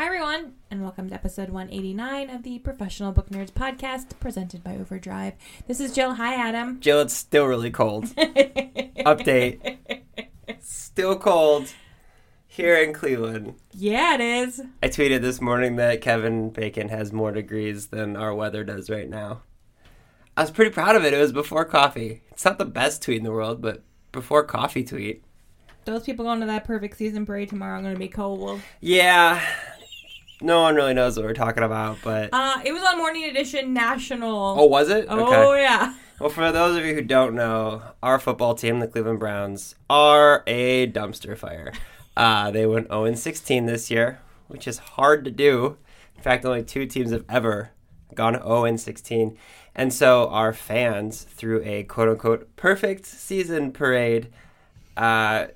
Hi, everyone, and welcome to episode 189 of the Professional Book Nerds podcast presented by Overdrive. This is Jill. Hi, Adam. Jill, it's still really cold. Update. Still cold here in Cleveland. Yeah, it is. I tweeted this morning that Kevin Bacon has more degrees than our weather does right now. I was pretty proud of it. It was before coffee. It's not the best tweet in the world, but before coffee tweet. Those people going to that perfect season parade tomorrow are going to be cold. Yeah. No one really knows what we're talking about, but. Uh, it was on Morning Edition National. Oh, was it? Oh, yeah. Well, for those of you who don't know, our football team, the Cleveland Browns, are a dumpster fire. Uh, they went 0 16 this year, which is hard to do. In fact, only two teams have ever gone 0 16. And so our fans, through a quote unquote perfect season parade, uh,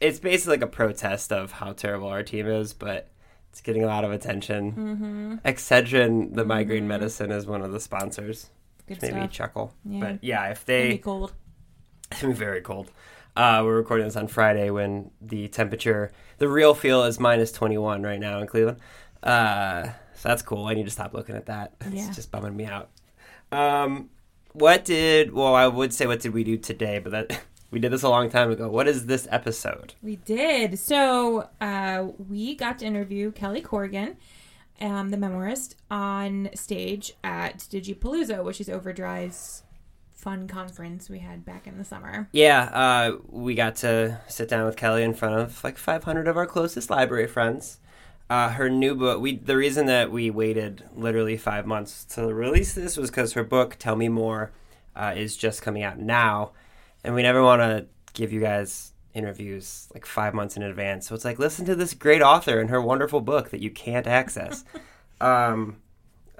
it's basically like a protest of how terrible our team is, but it's getting a lot of attention. Mm-hmm. Excedrin, the migraine medicine, is one of the sponsors. Good Maybe stuff. chuckle. Yeah. But yeah, if they be cold. it's be very cold. Uh, we're recording this on Friday when the temperature, the real feel is minus 21 right now in Cleveland. Uh, so that's cool. I need to stop looking at that. Yeah. It's just bumming me out. Um, what did, well, I would say what did we do today, but that we did this a long time ago. What is this episode? We did. So uh, we got to interview Kelly Corrigan, um, the memoirist, on stage at Digipalooza, which is Overdrive's fun conference we had back in the summer. Yeah, uh, we got to sit down with Kelly in front of like 500 of our closest library friends. Uh, her new book. We the reason that we waited literally five months to release this was because her book "Tell Me More" uh, is just coming out now, and we never want to give you guys interviews like five months in advance. So it's like listen to this great author and her wonderful book that you can't access. um,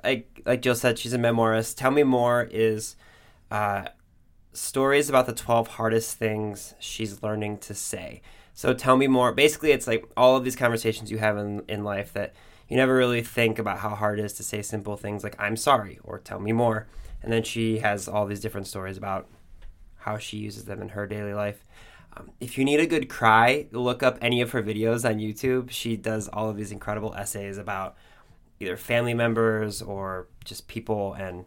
like like Jill said, she's a memoirist. "Tell Me More" is uh, stories about the 12 hardest things she's learning to say. So tell me more. Basically, it's like all of these conversations you have in, in life that you never really think about how hard it is to say simple things like, I'm sorry, or tell me more. And then she has all these different stories about how she uses them in her daily life. Um, if you need a good cry, look up any of her videos on YouTube. She does all of these incredible essays about either family members or just people. And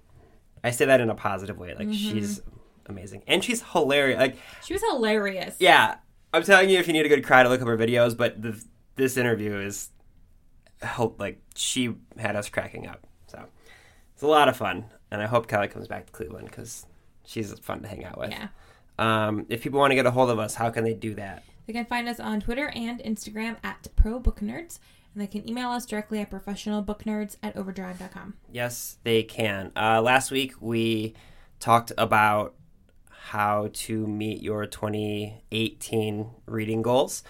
I say that in a positive way. Like, she's amazing. And she's hilarious. Like, She was hilarious. yeah, I'm telling you, if you need a good cry to look up her videos, but the, this interview is, like she had us cracking up. So it's a lot of fun, and I hope Kelly comes back to Cleveland because she's fun to hang out with. Yeah. Um, if people want to get a hold of us, how can they do that? They can find us on Twitter and Instagram at Pro Book Nerds, and they can email us directly at professionalbooknerds at overdrive.com. Yes, they can. Uh, last week we talked about how to meet your 2018 reading goals.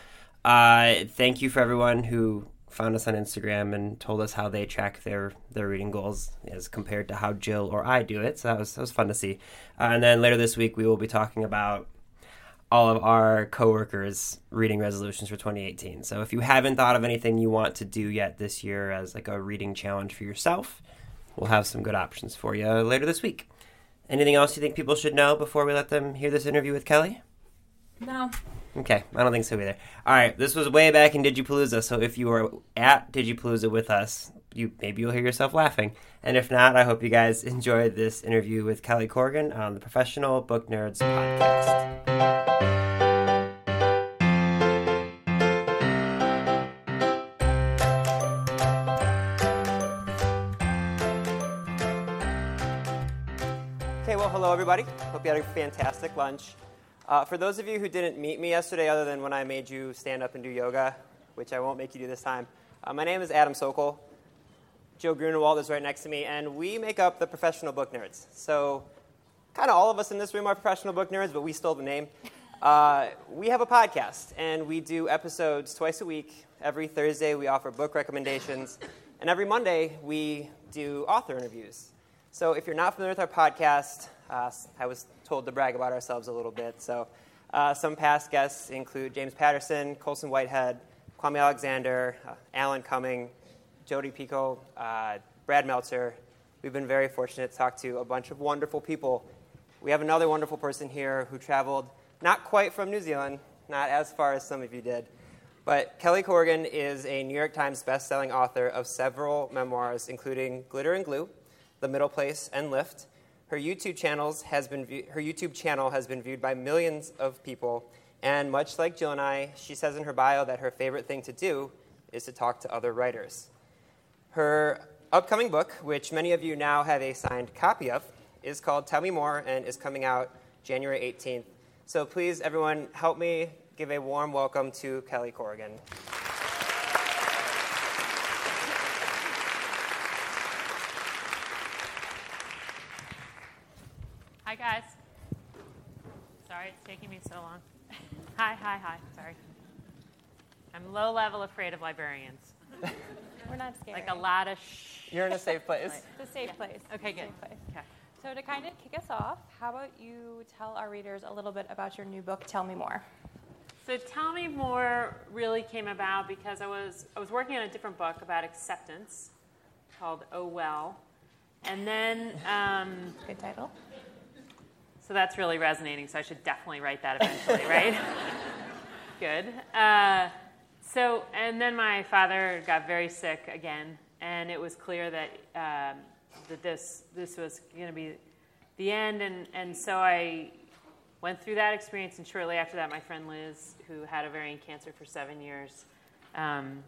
Uh, thank you for everyone who found us on Instagram and told us how they track their their reading goals as compared to how Jill or I do it. So that was that was fun to see. Uh, and then later this week we will be talking about all of our coworkers reading resolutions for 2018. So if you haven't thought of anything you want to do yet this year as like a reading challenge for yourself, we'll have some good options for you later this week. Anything else you think people should know before we let them hear this interview with Kelly? No. Okay, I don't think so either. All right, this was way back in Digipalooza, so if you were at Digipalooza with us, you maybe you'll hear yourself laughing. And if not, I hope you guys enjoyed this interview with Kelly Corrigan on the Professional Book Nerds podcast. Okay, well, hello everybody. Hope you had a fantastic lunch. Uh, for those of you who didn't meet me yesterday, other than when I made you stand up and do yoga, which I won't make you do this time, uh, my name is Adam Sokol. Jill Grunenwald is right next to me, and we make up the professional book nerds. So, kind of all of us in this room are professional book nerds, but we stole the name. Uh, we have a podcast, and we do episodes twice a week. Every Thursday, we offer book recommendations, and every Monday, we do author interviews. So, if you're not familiar with our podcast, uh, I was told to brag about ourselves a little bit. So, uh, some past guests include James Patterson, Colson Whitehead, Kwame Alexander, uh, Alan Cumming, Jodi Picoult, uh, Brad Meltzer. We've been very fortunate to talk to a bunch of wonderful people. We have another wonderful person here who traveled not quite from New Zealand, not as far as some of you did, but Kelly Corrigan is a New York Times bestselling author of several memoirs, including Glitter and Glue, The Middle Place, and Lift. Her YouTube, channels has been her YouTube channel has been viewed by millions of people, and much like Jill and I, she says in her bio that her favorite thing to do is to talk to other writers. Her upcoming book, which many of you now have a signed copy of, is called Tell Me More and is coming out January 18th. So please, everyone, help me give a warm welcome to Kelly Corrigan. Hi, guys. Sorry it's taking me so long. hi, hi, hi. Sorry. I'm low level afraid of librarians. We're not scared. Like a lot of shh. You're in a safe place. It's a safe place. Okay, It's a good. safe place. Okay. So to kind of kick us off, how about you tell our readers a little bit about your new book, Tell Me More? So tell me more really came about because I was I was working on a different book about acceptance called Oh Well. And then um, Good title. So that's really resonating, so I should definitely write that eventually, right? Good. Uh, so, and then my father got very sick again, and it was clear that, um, that this, this was going to be the end, and, and so I went through that experience, and shortly after that, my friend Liz, who had ovarian cancer for seven years, um,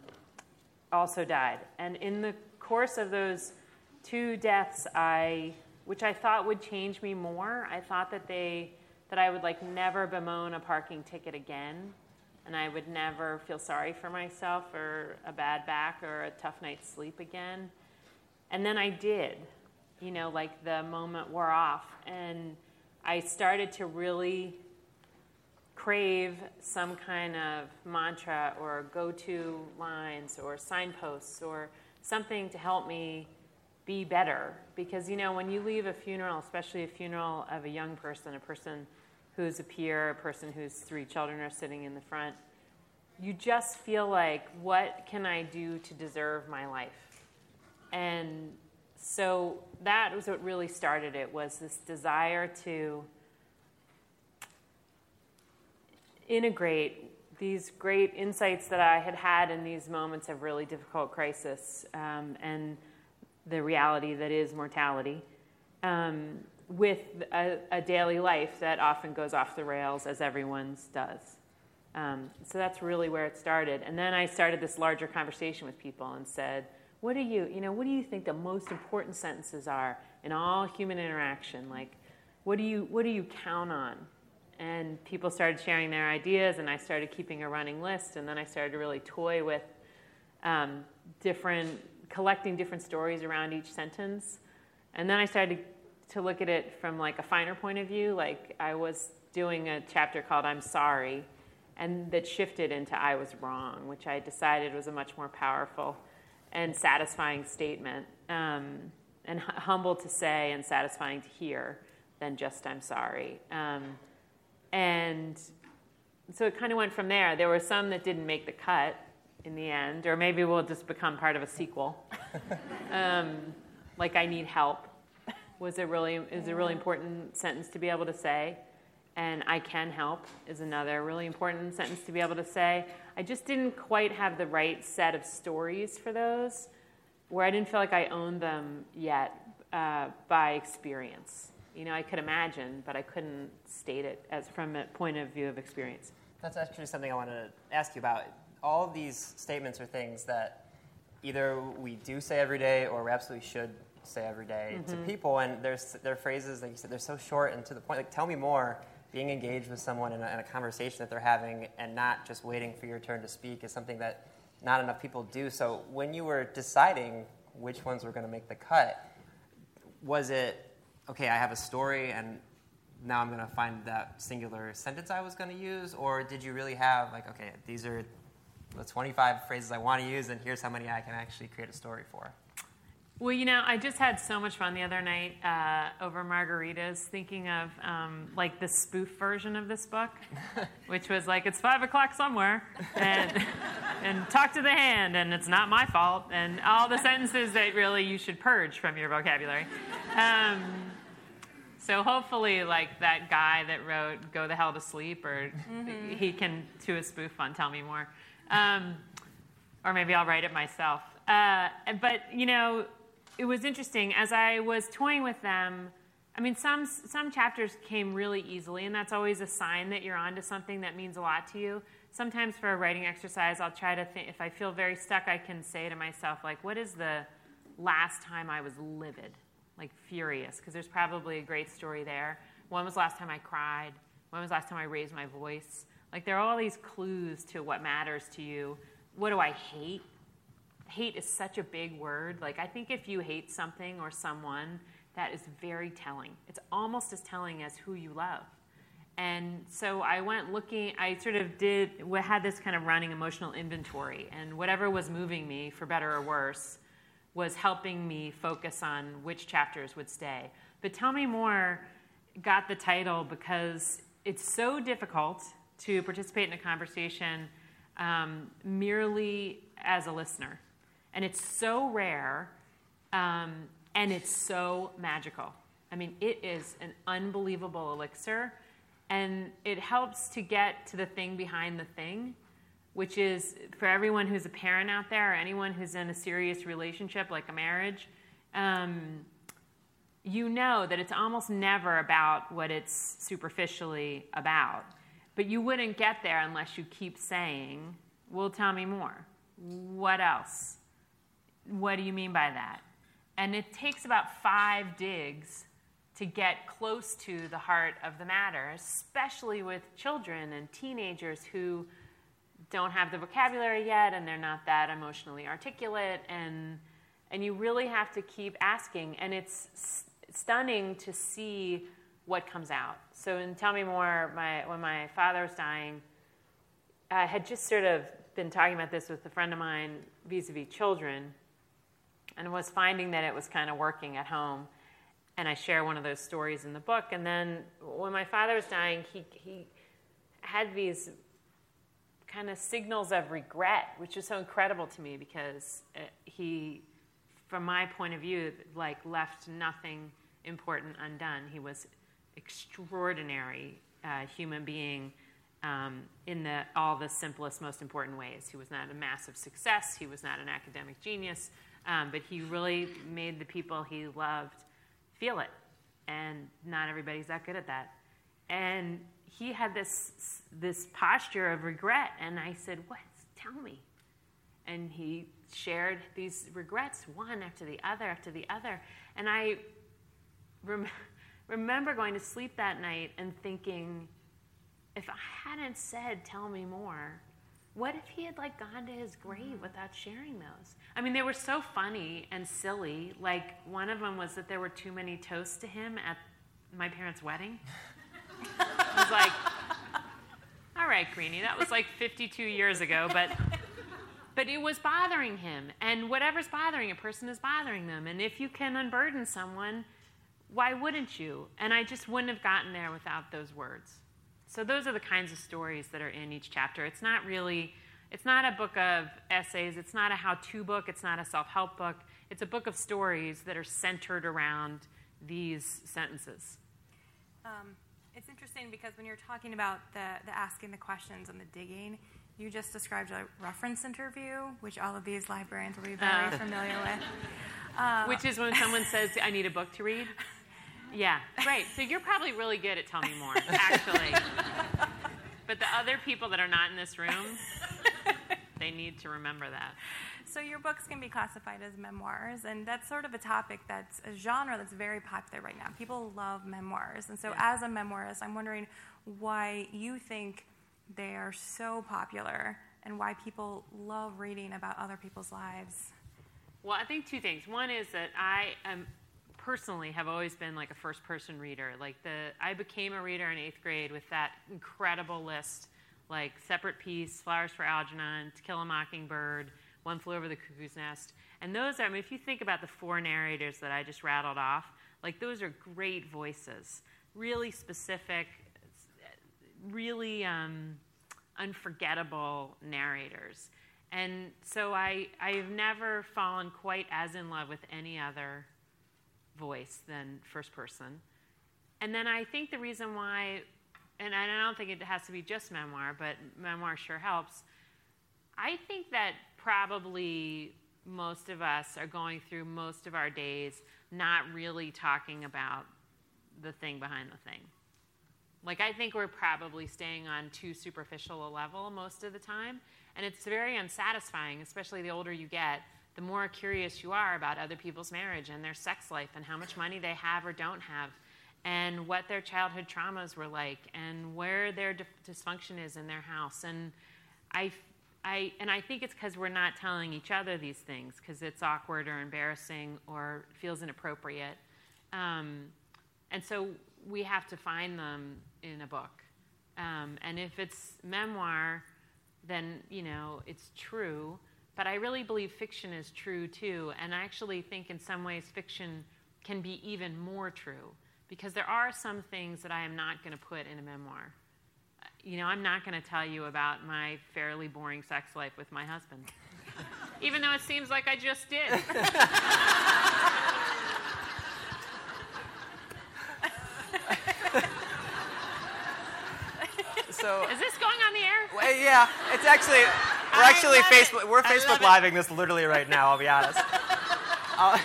also died. And in the course of those two deaths, I, which I thought would change me more, I thought that they, that I would like never bemoan a parking ticket again, and I would never feel sorry for myself or a bad back or a tough night's sleep again. And then I did, you know, like the moment wore off, and I started to really crave some kind of mantra or go to lines or signposts or something to help me be better. Because, you know, when you leave a funeral, especially a funeral of a young person, a person who's a peer, a person whose three children are sitting in the front, you just feel like, what can I do to deserve my life? And so that was what really started it was this desire to integrate these great insights that I had had in these moments of really difficult crisis um, and the reality that is mortality um, with a, a, daily life that often goes off the rails as everyone's does. Um, so that's really where it started. And then I started this larger conversation with people and said, what do you, you know, what do you think the most important sentences are in all human interaction? Like, what do you, what do you count on? And people started sharing their ideas, and I started keeping a running list. And then I started to really toy with um, different, collecting different stories around each sentence. And then I started to look at it from like a finer point of view. Like I was doing a chapter called "I'm Sorry," and that shifted into "I was wrong," which I decided was a much more powerful and satisfying statement, um, and humble to say and satisfying to hear than just "I'm sorry." Um, and so it kind of went from there. There were some that didn't make the cut in the end, or maybe we'll just become part of a sequel. um, like I need help was a really is a really important sentence to be able to say, and I can help is another really important sentence to be able to say. I just didn't quite have the right set of stories for those, where I didn't feel like I owned them yet uh, by experience. You know, I could imagine, but I couldn't state it as from a point of view of experience. That's actually something I want to ask you about. All of these statements are things that either we do say every day or we absolutely should say every day to mm-hmm. people, and there's there are phrases like you said they're so short and to the point. Like, tell me more. Being engaged with someone in a, in a conversation that they're having, and not just waiting for your turn to speak, is something that not enough people do. So, when you were deciding which ones were going to make the cut, was it okay? I have a story, and now I'm going to find that singular sentence I was going to use, or did you really have like, okay, these are the 25 phrases I want to use, and here's how many I can actually create a story for? Well, you know, I just had so much fun the other night uh, over margaritas, thinking of um, like the spoof version of this book, which was like it's five o'clock somewhere, and and talk to the hand, and it's not my fault, and all the sentences that really you should purge from your vocabulary. Um, so hopefully, like that guy that wrote "Go the hell to sleep," or he can do a spoof on "Tell Me More," um, or maybe I'll write it myself. Uh, but you know, it was interesting as I was toying with them. I mean, some some chapters came really easily, and that's always a sign that you're onto something that means a lot to you. Sometimes for a writing exercise, I'll try to think. If I feel very stuck, I can say to myself, like, "What is the last time I was livid, like furious?" Because there's probably a great story there. When was the last time I cried? When was the last time I raised my voice? Like, there are all these clues to what matters to you. What do I hate? hate is such a big word. Like, I think if you hate something or someone, that is very telling. It's almost as telling as who you love. And so I went looking, I sort of did, had this kind of running emotional inventory, and whatever was moving me, for better or worse, was helping me focus on which chapters would stay. But Tell Me More got the title because it's so difficult to participate in a conversation um, merely as a listener. And it's so rare um, and it's so magical. I mean, it is an unbelievable elixir, and it helps to get to the thing behind the thing, which is for everyone who's a parent out there or anyone who's in a serious relationship like a marriage. Um, you know that it's almost never about what it's superficially about. But you wouldn't get there unless you keep saying, Well, tell me more. What else? What do you mean by that? And it takes about five digs to get close to the heart of the matter, especially with children and teenagers who don't have the vocabulary yet and they're not that emotionally articulate and and you really have to keep asking and it's stunning to see what comes out so in tell me more my when my father was dying i had just sort of been talking about this with a friend of mine vis-a-vis children and was finding that it was kind of working at home. And I share one of those stories in the book. And then when my father was dying, he, he had these kind of signals of regret, which is so incredible to me because uh, he, from my point of view, like left nothing important undone. He was extraordinary uh, human being um, in the, all the simplest, most important ways. He was not a massive success. He was not an academic genius. Um, but he really made the people he loved feel it. And not everybody's that good at that. And he had this, this posture of regret. And I said, What? Tell me. And he shared these regrets, one after the other after the other. And I rem- remember going to sleep that night and thinking, if I hadn't said, Tell me more, what if he had like gone to his grave mm-hmm. without sharing those? I mean, they were so funny and silly. Like one of them was that there were too many toasts to him at my parents' wedding. I was like, all right, Greenie, that was like 52 years ago, but but it was bothering him. And whatever's bothering a person is bothering them. And if you can unburden someone, why wouldn't you? And I just wouldn't have gotten there without those words. So those are the kinds of stories that are in each chapter. It's not really it's not a book of essays, it's not a how-to book, it's not a self-help book. It's a book of stories that are centered around these sentences. Um, it's interesting because when you're talking about the, the asking the questions and the digging, you just described a reference interview, which all of these librarians will be very uh, familiar with. Uh, which is when someone says, I need a book to read. Yeah, right. So you're probably really good at Tell Me More, actually. but the other people that are not in this room, they need to remember that. So your books can be classified as memoirs, and that's sort of a topic that's a genre that's very popular right now. People love memoirs, and so Yeah. as a memoirist, I'm wondering why you think they are so popular and why people love reading about other people's lives. Well, I think two things. One is that I am personally have always been like a first person reader. Like the I became a reader in eighth grade with that incredible list, like Separate Peace, Flowers for Algernon, To Kill a Mockingbird, One Flew Over the Cuckoo's Nest. And those are, I mean, if you think about the four narrators that I just rattled off, like those are great voices, really specific, really um, unforgettable narrators. And so I, I've never fallen quite as in love with any other voice than first person. And then I think the reason why, and I don't think it has to be just memoir, but memoir sure helps. I think that probably most of us are going through most of our days not really talking about the thing behind the thing. Like, I think we're probably staying on too superficial a level most of the time. And it's very unsatisfying, especially the older you get, the more curious you are about other people's marriage and their sex life and how much money they have or don't have and what their childhood traumas were like and where their dif- dysfunction is in their house. And I, I, and I think it's because we're not telling each other these things because it's awkward or embarrassing or feels inappropriate. Um, and so we have to find them in a book. Um, and if it's memoir, then you know it's true. But I really believe fiction is true too, and I actually think in some ways fiction can be even more true because there are some things that I am not going to put in a memoir. You know, I'm not going to tell you about my fairly boring sex life with my husband, even though it seems like I just did. So, Is this going on the air? well, yeah, it's actually we're actually love it. Facebook we're Facebook living this literally right now. I'll be honest. Uh.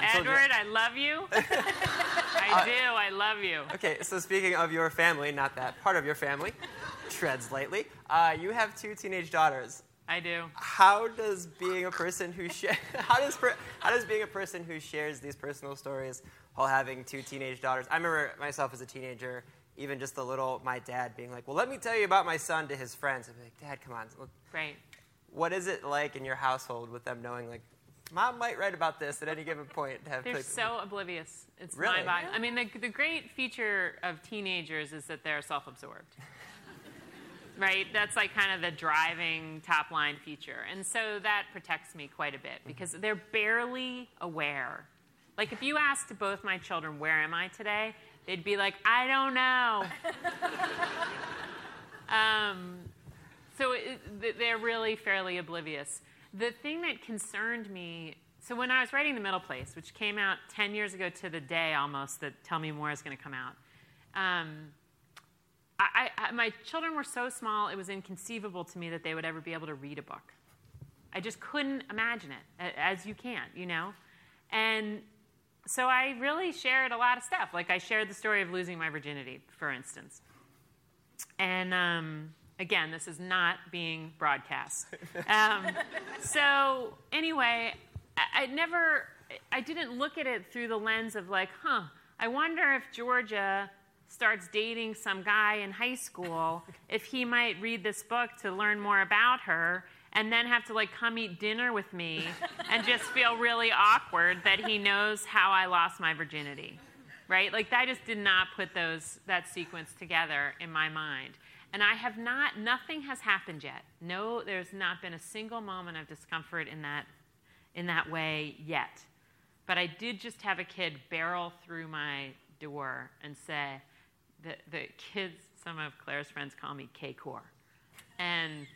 Edward, I love you. I do. I love you. Okay, so speaking of your family, not that part of your family, treads lightly. Uh, you have two teenage daughters. I do. How does being a person who sh- how does per- how does being a person who shares these personal stories while having two teenage daughters? I remember myself as a teenager, even just a little, my dad being like, "Well, let me tell you about my son" to his friends. I'd be like, "Dad, come on." look, Great. What is it like in your household with them knowing like, mom might write about this at any given point? to Have They're like, so oblivious. It's Really? mind-boggling. I mean, the, the great feature of teenagers is that they're self-absorbed. right? That's like kind of the driving top line feature. And so that protects me quite a bit mm-hmm. because they're barely aware. Like if you asked both my children, where am I today? They'd be like, I don't know. um, so it, they're really fairly oblivious. The thing that concerned me, so when I was writing The Middle Place, which came out 10 years ago to the day almost that Tell Me More is going to come out, um, I, I, my children were so small, it was inconceivable to me that they would ever be able to read a book. I just couldn't imagine it, as you can't, you know? And so I really shared a lot of stuff. Like I shared the story of losing my virginity, for instance. And um, again, this is not being broadcast. Um, so anyway, I, I never, I didn't look at it through the lens of like, huh, I wonder if Georgia starts dating some guy in high school, if he might read this book to learn more about her and then have to like come eat dinner with me and just feel really awkward that he knows how I lost my virginity. Right? Like I just did not put those that sequence together in my mind. And I have not nothing has happened yet. No, there's not been a single moment of discomfort in that in that way yet. But I did just have a kid barrel through my door and say, the, the kids, some of Claire's friends call me K-Core. And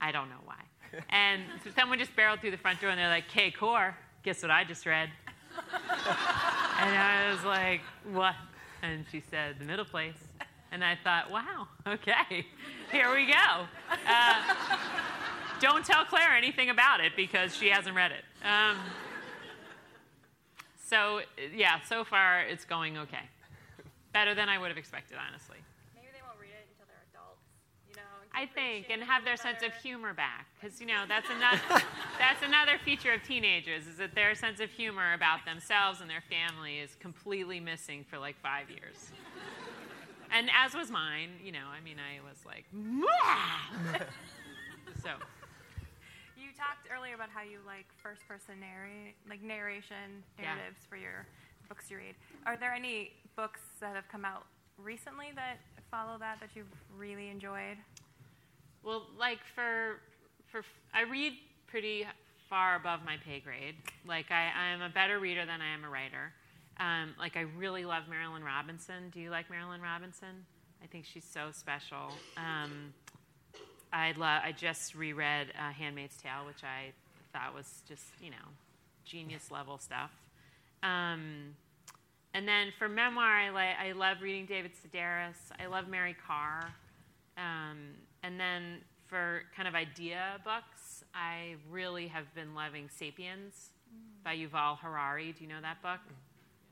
I don't know why. And so someone just barreled through the front door and they're like, K-Core, guess what I just read? and I was like, what? And she said, the middle place. And I thought, wow, okay, here we go. Uh, don't tell Claire anything about it because she hasn't read it. Um, so, yeah, so far it's going okay. Better than I would have expected, honestly. Maybe they won't read it until they're adults, you know. I think, and have their sense of humor back, because you know that's another that's another feature of teenagers is that their sense of humor about themselves and their family is completely missing for like five years. And as was mine, you know, I mean, I was like, so You talked earlier about how you like first-person narrate, like narration Yeah. narratives for your books you read. Are there any books that have come out recently that follow that that you've really enjoyed? Well, like for for I read pretty far above my pay grade. Like I, I am a better reader than I am a writer. Um, like I really love Marilynne Robinson. Do you like Marilynne Robinson? I think she's so special. Um, I love. I just reread uh, *Handmaid's Tale*, which I thought was just you know genius level stuff. Um, and then for memoir, I, li- I love reading David Sedaris. I love Mary Karr. And then for kind of idea books, I really have been loving *Sapiens* by Yuval Harari. Do you know that book?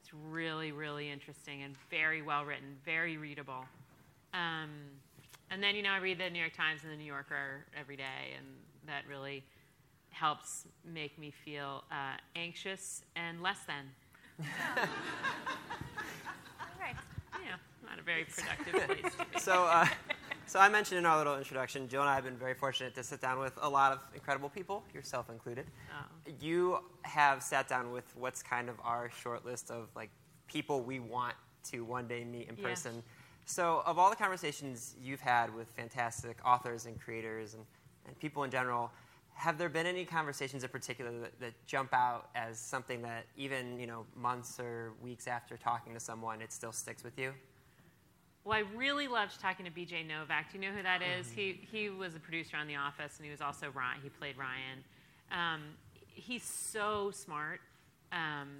It's really, really interesting and very well written, very readable. Um, and then, you know, I read the New York Times and the New Yorker every day, and that really helps make me feel uh, anxious and less than. All right. Yeah, not a very productive place to be. So, uh, so I mentioned in our little introduction, Jill and I have been very fortunate to sit down with a lot of incredible people, yourself included. Oh. You have sat down with what's kind of our short list of like people we want to one day meet in Yeah. person. So, of all the conversations you've had with fantastic authors and creators and, and people in general, have there been any conversations in particular that, that jump out as something that even you know months or weeks after talking to someone, it still sticks with you? Well, I really loved talking to BJ Novak. Do you know who that is? He he was a producer on The Office, and he was also Ryan. He played Ryan. Um, he's so smart um,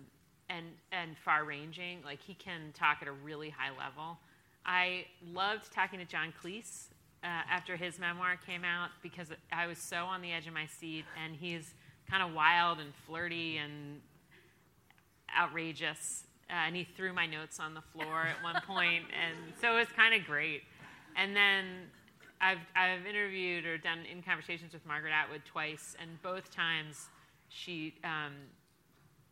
and and far-ranging. Like he can talk at a really high level. I loved talking to John Cleese uh, after his memoir came out because I was so on the edge of my seat, and he's kind of wild and flirty and outrageous. Uh, and he threw my notes on the floor at one point, and so it was kind of great. And then I've, I've interviewed or done in conversations with Margaret Atwood twice, and both times she um,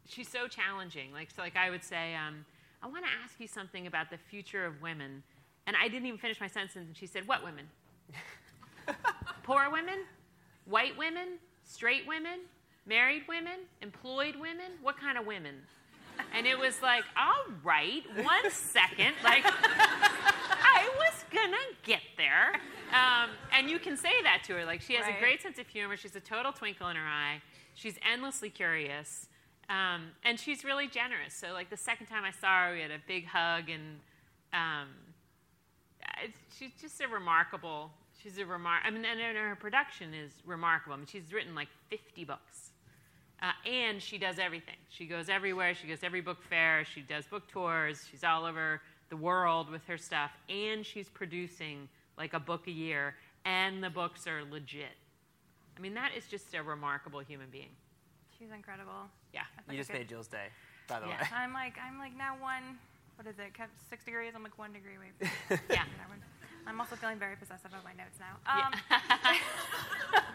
she's so challenging. Like so, like I would say, um, I want to ask you something about the future of women, and I didn't even finish my sentence, and she said, "What women? Poor women, white women, straight women, married women, employed women? What kind of women?" And it was like, all right, one second. Like, I was gonna get there. Um, and you can say that to her. Like, she has Right. a great sense of humor. She's a total twinkle in her eye. She's endlessly curious. Um, and she's really generous. So, like, the second time I saw her, we had a big hug. And um, she's just a remarkable, she's a remar. I mean, and her production is remarkable. I mean, she's written like 50 books. Uh, and she does everything. She goes everywhere. She goes to every book fair. She does book tours. She's all over the world with her stuff. And she's producing like a book a year. And the books are legit. I mean, that is just a remarkable human being. She's incredible. Yeah. You just could- made Jill's day, by the Yeah. way. I'm like I'm like now one. What is it? Six degrees. I'm like one degree away. From Yeah. I'm also feeling very possessive of my notes now. Yeah.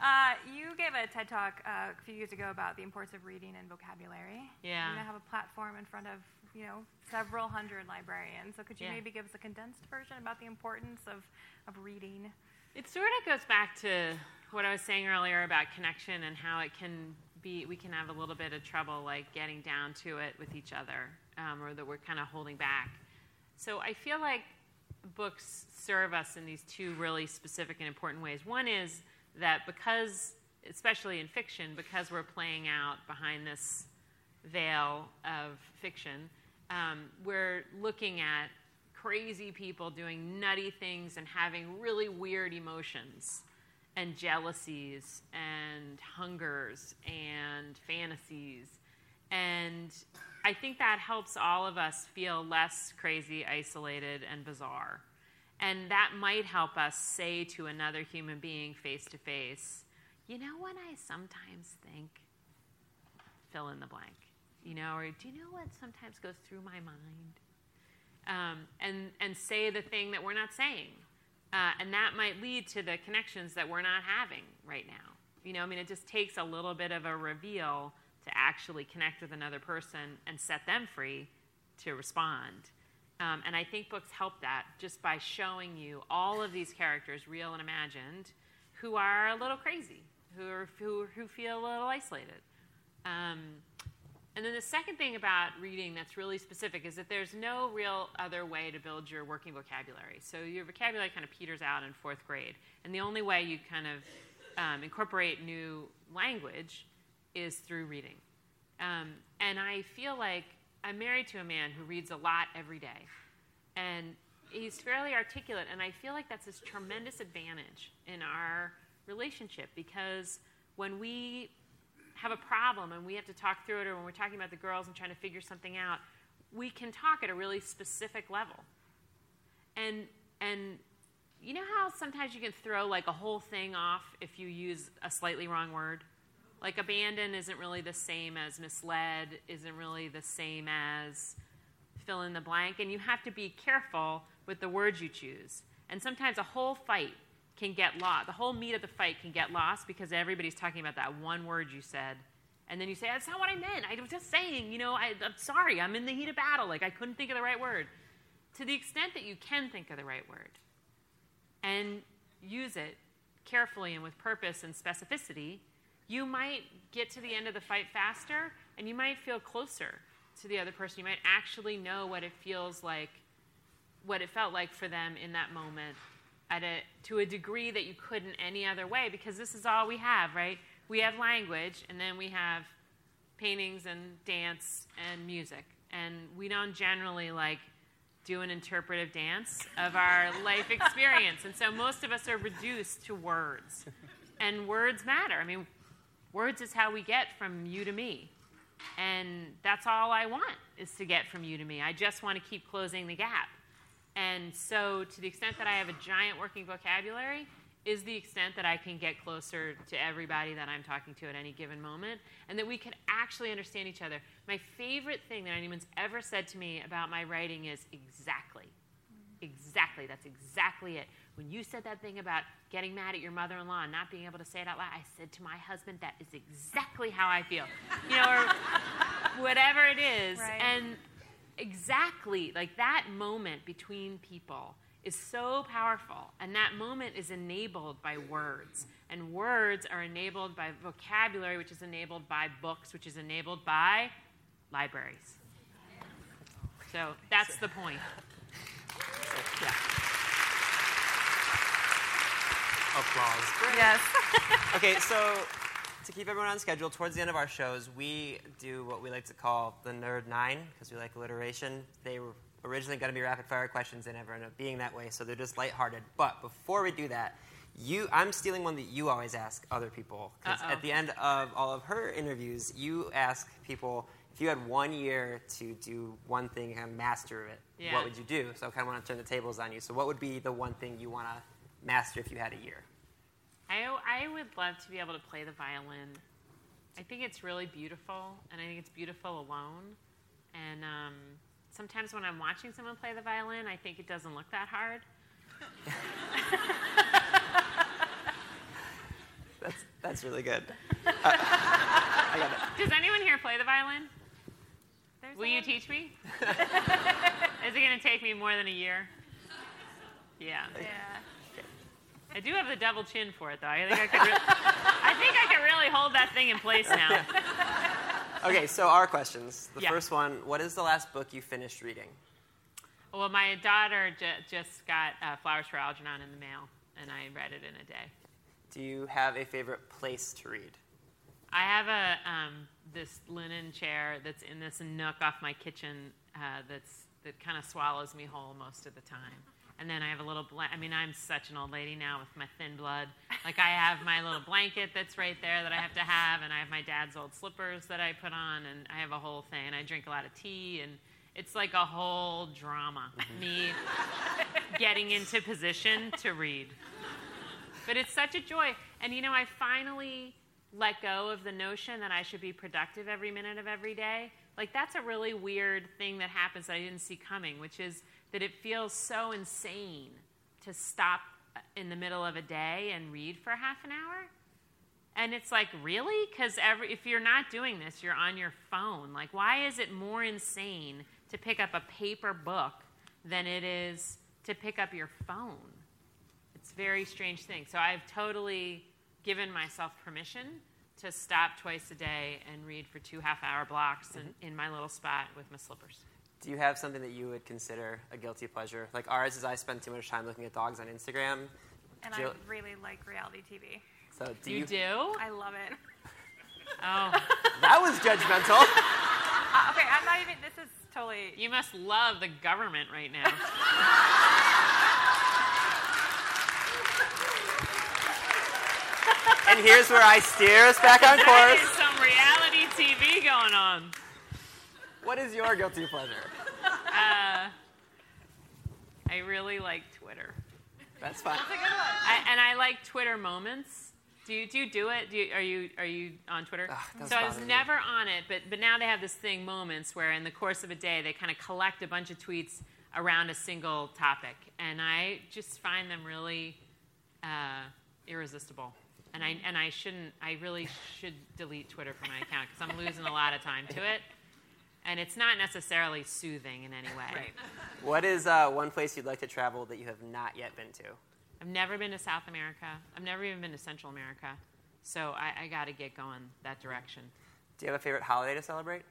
Uh, you gave a TED talk uh, a few years ago about the importance of reading and vocabulary. Yeah. You have a platform in front of you know several hundred librarians. So could you Yeah. maybe give us a condensed version about the importance of of reading? It sort of goes back to what I was saying earlier about connection and how it can be, we can have a little bit of trouble like getting down to it with each other, um, or that we're kind of holding back. So I feel like books serve us in these two really specific and important ways. One is that because, especially in fiction, because we're playing out behind this veil of fiction, um, we're looking at crazy people doing nutty things and having really weird emotions and jealousies and hungers and fantasies. And I think that helps all of us feel less crazy, isolated, and bizarre. And that might help us say to another human being face to face, you know what I sometimes think? Fill in the blank. You know, or do you know what sometimes goes through my mind? Um, and, and say the thing that we're not saying. Uh, and that might lead to the connections that we're not having right now. You know, I mean, it just takes a little bit of a reveal to actually connect with another person and set them free to respond. Um, and I think books help that just by showing you all of these characters, real and imagined, who are a little crazy, who, are, who, who feel a little isolated. Um, and then the second thing about reading that's really specific is that there's no real other way to build your working vocabulary. So your vocabulary kind of peters out in fourth grade. And the only way you kind of um, incorporate new language is through reading. Um, and I feel like I'm married to a man who reads a lot every day. And he's fairly articulate, and I feel like that's this tremendous advantage in our relationship because when we have a problem and we have to talk through it, or when we're talking about the girls and trying to figure something out, we can talk at a really specific level. And and you know how sometimes you can throw like a whole thing off if you use a slightly wrong word? Like abandon isn't really the same as misled, isn't really the same as fill in the blank, and you have to be careful with the words you choose. And sometimes a whole fight can get lost. The whole meat of the fight can get lost because everybody's talking about that one word you said. And then you say, That's not what I meant. I was just saying, you know, I, am sorry, I'm in the heat of battle. Like, I couldn't think of the right word. To the extent that you can think of the right word and use it carefully and with purpose and specificity, you might get to the end of the fight faster and you might feel closer to the other person. You might actually know what it feels like, what it felt like for them in that moment at a, to a degree that you couldn't any other way because this is all we have, right? We have language and then we have paintings and dance and music. And we don't generally like do an interpretive dance of our life experience. And so most of us are reduced to words. And words matter. I mean, words is how we get from you to me. And that's all I want is to get from you to me. I just want to keep closing the gap. And so, to the extent that I have a giant working vocabulary, is the extent that I can get closer to everybody that I'm talking to at any given moment, and that we can actually understand each other. My favorite thing that anyone's ever said to me about my writing is exactly. Exactly. That's exactly it. When you said that thing about getting mad at your mother in law and not being able to say it out loud, I said to my husband, that is exactly how I feel. You know, or whatever it is. Right. And exactly like that moment between people is so powerful. And that moment is enabled by words. And words are enabled by vocabulary, which is enabled by books, which is enabled by libraries. So that's the point. Yeah. Applause. Great. Yes. okay, so to keep everyone on schedule, towards the end of our shows, we do what we like to call the Nerd Nine because we like alliteration. They were originally going to be rapid fire questions, they never end up being that way, so they're just lighthearted. But before we do that, you, I'm stealing one that you always ask other people. Because at the end of all of her interviews, you ask people if you had one year to do one thing and master it, Yeah. what would you do? So I kind of want to turn the tables on you. So, what would be the one thing you want to master if you had a year? I, I would love to be able to play the violin. I think it's really beautiful, and I think it's beautiful alone. And um, sometimes when I'm watching someone play the violin, I think it doesn't look that hard. That's, that's really good. Uh, I got it. Does anyone here play the violin? There's Will you teach me? Is it going to take me more than a year? Yeah. Yeah. I do have the double chin for it, though. I think I could. Re- I think I could really hold that thing in place now. Okay, so our questions. The Yeah. first one What is the last book you finished reading? Well, my daughter j- just got uh, Flowers for Algernon in the mail, and I read it in a day. Do you have a favorite place to read? I have a um, this linen chair that's in this nook off my kitchen uh, that's that kind of swallows me whole most of the time. And then I have a little blanket. I mean, I'm such an old lady now with my thin blood. Like I have my little blanket that's right there that I have to have, and I have my dad's old slippers that I put on, and I have a whole thing. And I drink a lot of tea, and it's like a whole drama. Mm-hmm. Me getting into position to read. But it's such a joy. And you know, I finally let go of the notion that I should be productive every minute of every day. Like, that's a really weird thing that happens that I didn't see coming, which is that it feels so insane to stop in the middle of a day and read for half an hour? And it's like, really? Because if you're not doing this, you're on your phone. Like, why is it more insane to pick up a paper book than it is to pick up your phone? It's a very strange thing. So I've totally given myself permission to stop twice a day and read for two half hour blocks in, mm-hmm. in my little spot with my slippers. Do you have something that you would consider a guilty pleasure? Like ours is I spend too much time looking at dogs on Instagram. And Jill- I really like reality TV. So do you, you do? I love it. Oh, that was judgmental. Uh, okay, I'm not even. This is totally. you must love the government right now. and here's where I steer us back on That is course. some reality TV going on. What is your guilty pleasure? Uh, I really like Twitter. That's fine. I, and I like Twitter moments. Do you do you do it? Do you, are you are you on Twitter? Ugh, so I was bother me. never on it, but but now they have this thing, moments, where in the course of a day they kind of collect a bunch of tweets around a single topic, and I just find them really uh, irresistible. And I and I shouldn't. I really should delete Twitter from my account because I'm losing a lot of time to it, and it's not necessarily soothing in any way. What is uh, one place you'd like to travel that you have not yet been to? I've never been to South America. I've never even been to Central America. So I, I got to get going that direction. Do you have a favorite holiday to celebrate?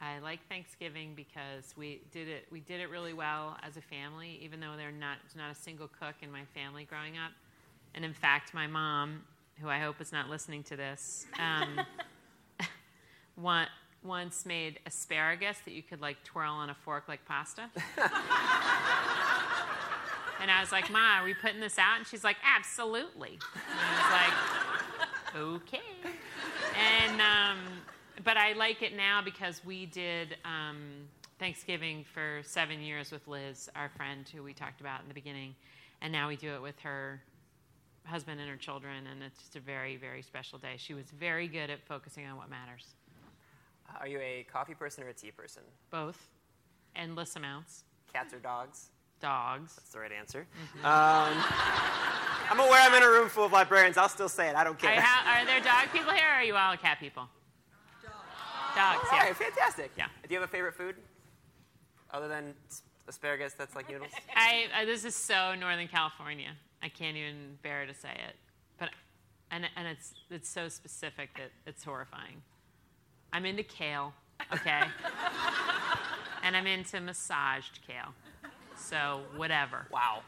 I like Thanksgiving because we did it. We did it really well as a family, even though there not there's not a single cook in my family growing up. And in fact, my mom, who I hope is not listening to this, um, one, once made asparagus that you could like twirl on a fork like pasta. and I was like, "Ma, are we putting this out?" And she's like, "Absolutely." And I was like, "Okay." And um, but I like it now because we did um, Thanksgiving for seven years with Liz, our friend who we talked about in the beginning, and now we do it with her husband and her children, and it's just a very, very special day. She was very good at focusing on what matters, Are you a coffee person or a tea person? both endless amounts. Cats or dogs? Dogs. That's the right answer. Mm-hmm. Um, I'm aware I'm in a room full of librarians. I'll still say it. I don't Are, care. how, are there dog people here, or are you all cat people? Dogs. All yeah. right, fantastic. Yeah. Do you have a favorite food? Other than asparagus that's like noodles? I, uh, this is so Northern California. I can't even bear to say it, but and and it's it's so specific that it's horrifying. I'm into kale, okay, and I'm into massaged kale. So whatever. Wow.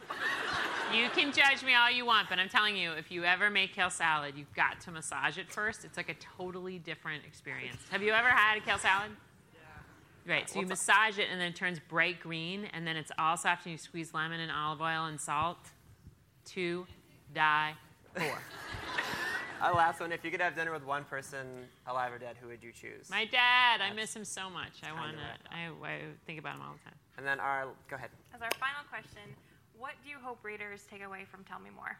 You can judge me all you want, but I'm telling you, if you ever make kale salad, you've got to massage it first. It's like a totally different experience. Have you ever had a kale salad? Yeah. Right. So you massage it, and then it turns bright green, and then it's all soft, and you squeeze lemon and olive oil and salt. To die for. Uh, last one. If you could have dinner with one person, alive or dead, who would you choose? My dad. I miss him so much. I want what to. I, I think about him all the time. And then our, go ahead. As our final question, what do you hope readers take away from Tell Me More?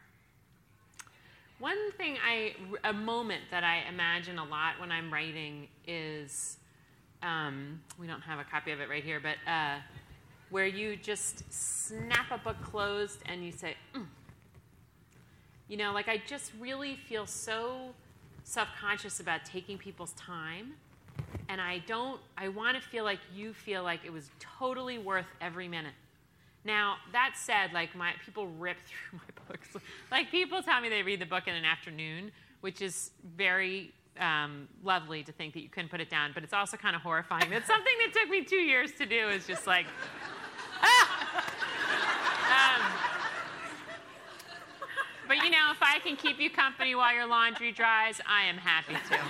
One thing I, a moment that I imagine a lot when I'm writing is, um, we don't have a copy of it right here, but uh, where you just snap a book closed and you say, mm. You know, like I just really feel so self conscious about taking people's time. And I don't, I want to feel like you feel like it was totally worth every minute. Now that said, like my people rip through my books. Like people tell me they read the book in an afternoon, which is very um, lovely to think that you couldn't put it down. But it's also kind of horrifying. that something that took me two years to do. Is just like, ah! But you know, if I can keep you company while your laundry dries, I am happy to.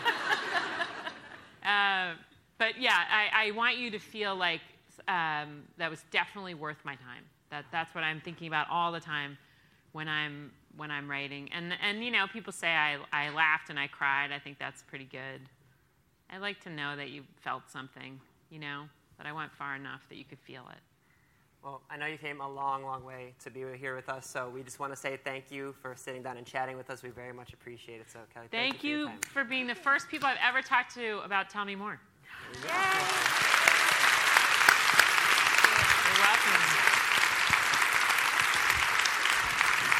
Uh, but yeah, I, I want you to feel like um, that was definitely worth my time. That that's what I'm thinking about all the time when I'm when I'm writing. And and you know, people say I I laughed and I cried. I think that's pretty good. I like to know that you felt something. You know, but I went far enough that you could feel it. Well, I know you came a long, long way to be here with us, so we just want to say thank you for sitting down and chatting with us. We very much appreciate it. So, Kelly, thank, Thank you. you For, your time. for being the first people I've ever talked to about Tell Me More. You're welcome.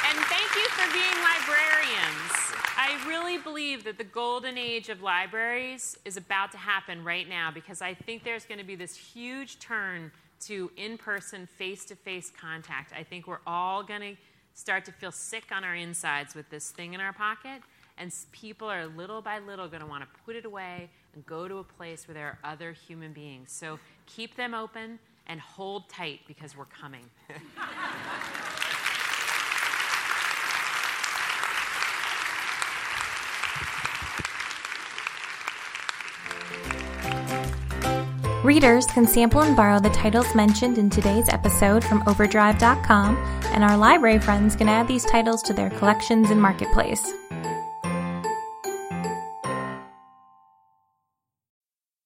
And thank you for being librarians. I really believe that the golden age of libraries is about to happen right now because I think there's going to be this huge turn to in person, face to face contact. I think we're all going to start to feel sick on our insides with this thing in our pocket, and people are little by little going to want to put it away and go to a place where there are other human beings. So keep them open and hold tight because we're coming. Readers can sample and borrow the titles mentioned in today's episode from Overdrive.com, and our library friends can add these titles to their collections in Marketplace.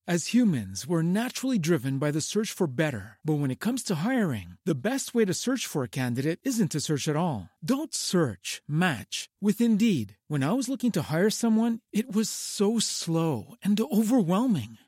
As humans, we're naturally driven by the search for better. But when it comes to hiring, the best way to search for a candidate isn't to search at all. Don't search, match with Indeed. When I was looking to hire someone, it was so slow and overwhelming.